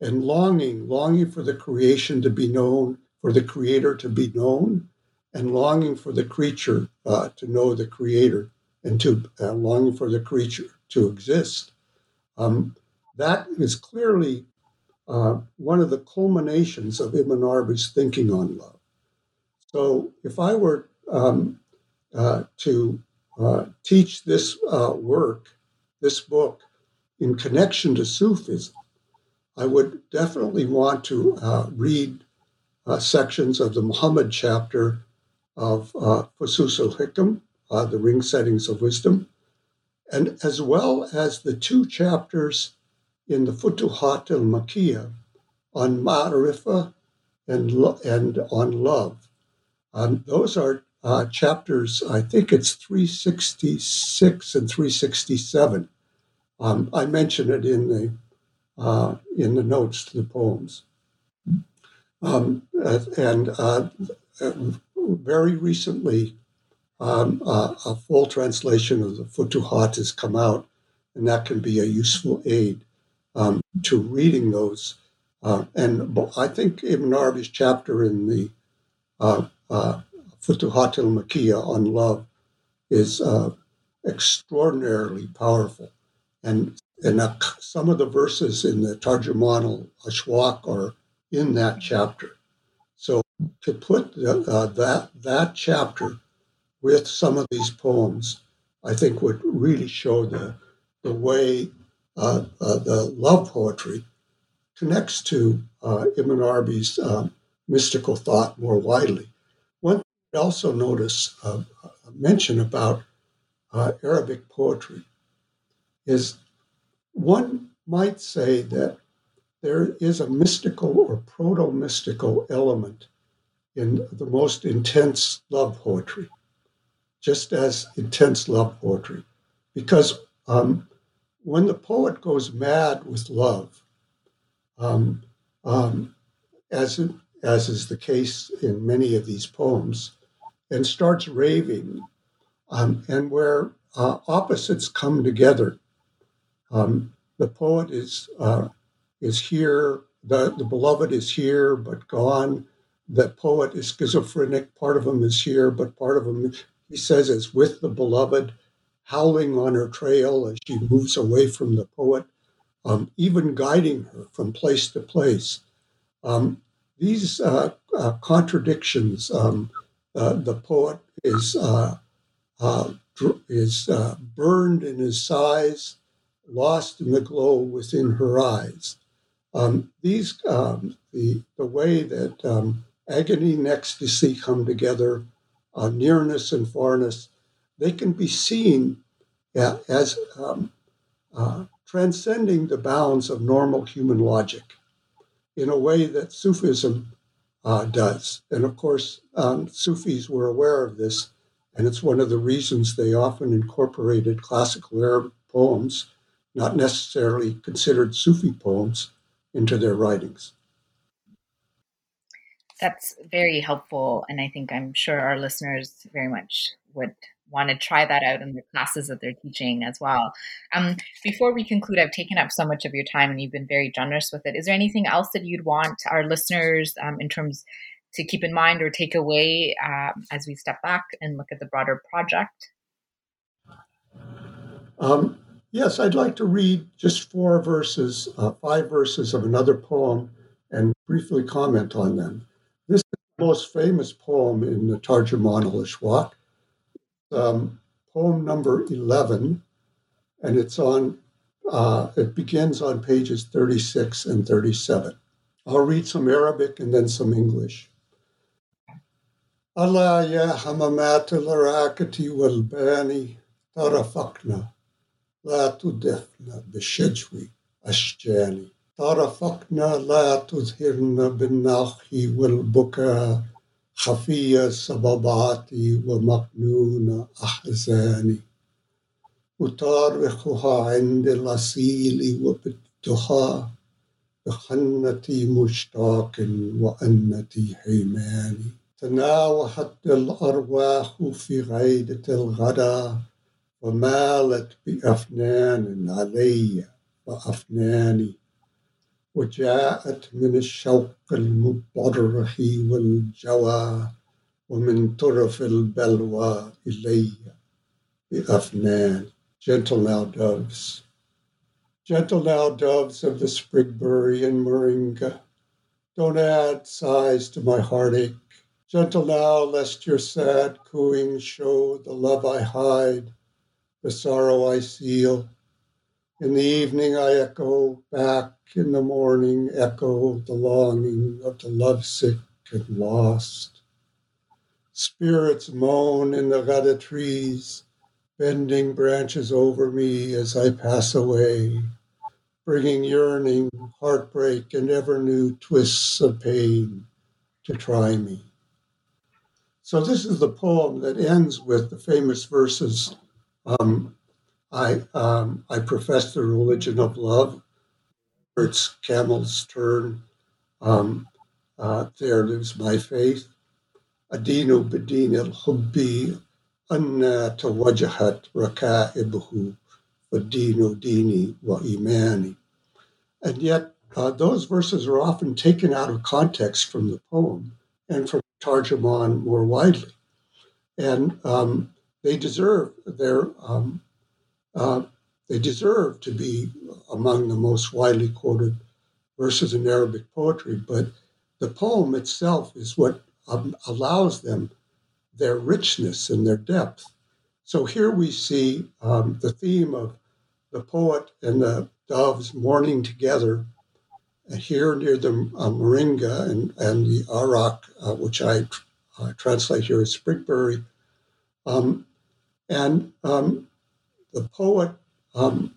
and longing, longing for the creation to be known, for the creator to be known, and longing for the creature uh, to know the creator, and to uh, longing for the creature to exist. Um, that is clearly uh, one of the culminations of Ibn Arabi's thinking on love. So, if I were um, uh, to uh, teach this work, this book, in connection to Sufism, I would definitely want to uh, read uh, sections of the Muhammad chapter of uh, Fusus al Hikam, the ring settings of wisdom, and as well as the two chapters in the Futuhat al Makkiyah on Ma'rifah and, and on love. Um, those are uh, chapters, I think it's 366 and 367. Um, I mention it in the uh, in the notes to the poems. Um, and uh, very recently, um, uh, a full translation of the Futuhat has come out, and that can be a useful aid um, to reading those. Uh, and I think Ibn Arabi's chapter in the uh, uh, Futuhat al Makkiyah on love is uh, extraordinarily powerful. And, and some of the verses in the Tarjuman al Ashwaq are in that chapter. So to put the, uh, that, that chapter with some of these poems, I think would really show the, the way uh, uh, the love poetry connects to uh, Ibn Arabi's um, mystical thought more widely. One thing I also notice uh, a mention about Arabic poetry is one might say that there is a mystical or proto mystical element in the most intense love poetry, just as intense love poetry, because um, when the poet goes mad with love, um, um, as, as is the case in many of these poems, and starts raving, um, and where uh, opposites come together. Um, the poet is uh, is here, the, the beloved is here but gone. The poet is schizophrenic. Part of him is here, but part of him, he says, is with the beloved howling on her trail as she moves away from the poet, um, even guiding her from place to place. Um, these uh, uh, contradictions, um, uh, the poet is uh, uh, is uh, burned in his sighs, lost in the glow within her eyes. Um, these um, the the way that um, agony and ecstasy come together, nearness and farness, they can be seen as um, uh, transcending the bounds of normal human logic in a way that Sufism uh, does. And of course, um, Sufis were aware of this, and it's one of the reasons they often incorporated classical Arab poems, not necessarily considered Sufi poems, into their writings. That's very helpful, and I think I'm sure our listeners very much would want to try that out in the classes that they're teaching as well. Um, before we conclude, I've taken up so much of your time and you've been very generous with it. Is there anything else that you'd want our listeners um, in terms to keep in mind or take away um, as we step back and look at the broader project? Um, yes, I'd like to read just four verses, uh, five verses of another poem and briefly comment on them. This is the most famous poem in the Tarjuman al-Ashwaq um, poem number 11, and it's on, uh, it begins on pages 36 and 37. I'll read some Arabic and then some English. Allah ya hamamat al-rakati wal-bani tarafakna لا تدهن بالشجوي أشجان طرفكنا لا تظهرنا بالناخ والبكاء. خفية الصبابعات ومقنون أحزاني. أطارخها عند الأصيل وبتها بخنتي مشتاق وأنتي حيماني. تناوحت الأرواح في غيدة الغدا ومالت بأفنان علي وأفناني وجاءت من الشوق المبرح والجوى ومن طرف البلوى إلي بأفنان Gentle now, doves. Gentle now, doves of the Sprigbury and Moringa. Don't add sighs to my heartache. Gentle now, lest your sad cooing show the love I hide, the sorrow I seal. In the evening I echo back, in the morning echo the longing of the lovesick and lost. Spirits moan in the ghada trees, bending branches over me as I pass away, bringing yearning, heartbreak, and ever new twists of pain to try me. So, this is the poem that ends with the famous verses um, I, um, I profess the religion of love. It's camel's turn. Um, uh, there lives my faith. Adinu hubbi anna tawajahat rakaibuhu vadinu dini wa imani. And yet, uh, those verses are often taken out of context from the poem and from Tarjuman more widely. And um, they deserve their um, uh, they deserve to be among the most widely quoted verses in Arabic poetry, but the poem itself is what um, allows them their richness and their depth. So here we see um, the theme of the poet and the doves mourning together. Here near the uh, Moringa and, and the Arak, uh, which I uh, translate here as Sprigbury. Um, and um, the poet um,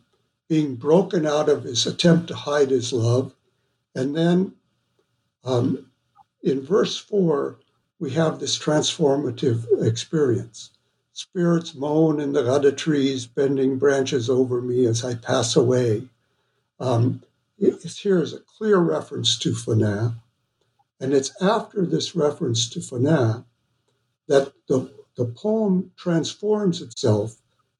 being broken out of his attempt to hide his love. And then um, in verse four, we have this transformative experience. Spirits moan in the ghada trees, bending branches over me as I pass away. Um, here is a clear reference to Fana. And it's after this reference to Fana that the, the poem transforms itself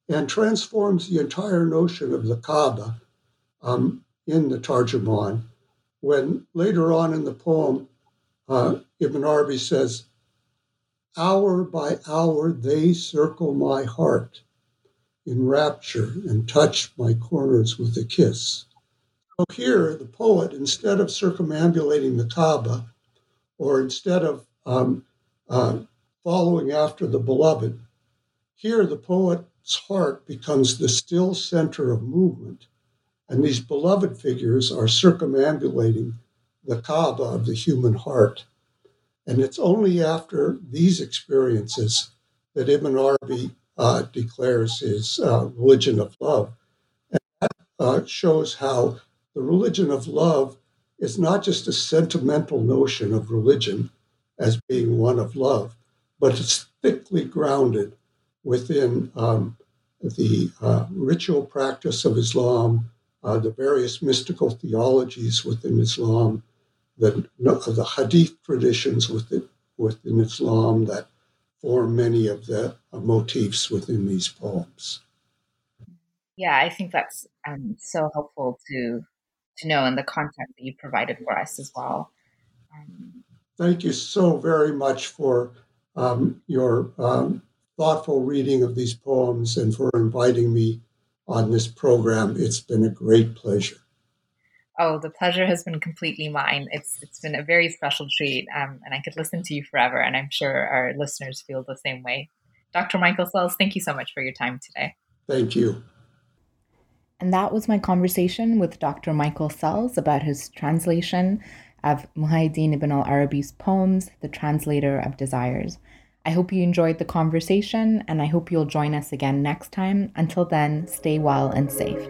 and transforms the entire notion of the Kaaba um, in the Tarjuman. When later on in the poem, uh, Ibn Arabi says, Hour by hour they circle my heart in rapture and touch my corners with a kiss. So here, the poet, instead of circumambulating the Kaaba, or instead of um, uh, following after the beloved, here the poet's heart becomes the still center of movement, and these beloved figures are circumambulating the Kaaba of the human heart. And it's only after these experiences that Ibn Arabi uh, declares his uh, religion of love. And that uh, shows how the religion of love is not just a sentimental notion of religion as being one of love, but it's thickly grounded within um, the uh, ritual practice of Islam, uh, the various mystical theologies within Islam, the, the hadith traditions within, within Islam that form many of the uh, motifs within these poems. Yeah, I think that's um, so helpful to to know and the content that you provided for us as well. Um, Thank you so very much for um, your um, thoughtful reading of these poems and for inviting me on this program. It's been a great pleasure. Oh, the pleasure has been completely mine. It's it's been a very special treat, um, and I could listen to you forever. And I'm sure our listeners feel the same way. Dr. Michael Sells, thank you so much for your time today. Thank you. And that was my conversation with Dr. Michael Sells about his translation of Muhyiddin ibn al Arabi's poems, The Translator of Desires. I hope you enjoyed the conversation and I hope you'll join us again next time. Until then, stay well and safe.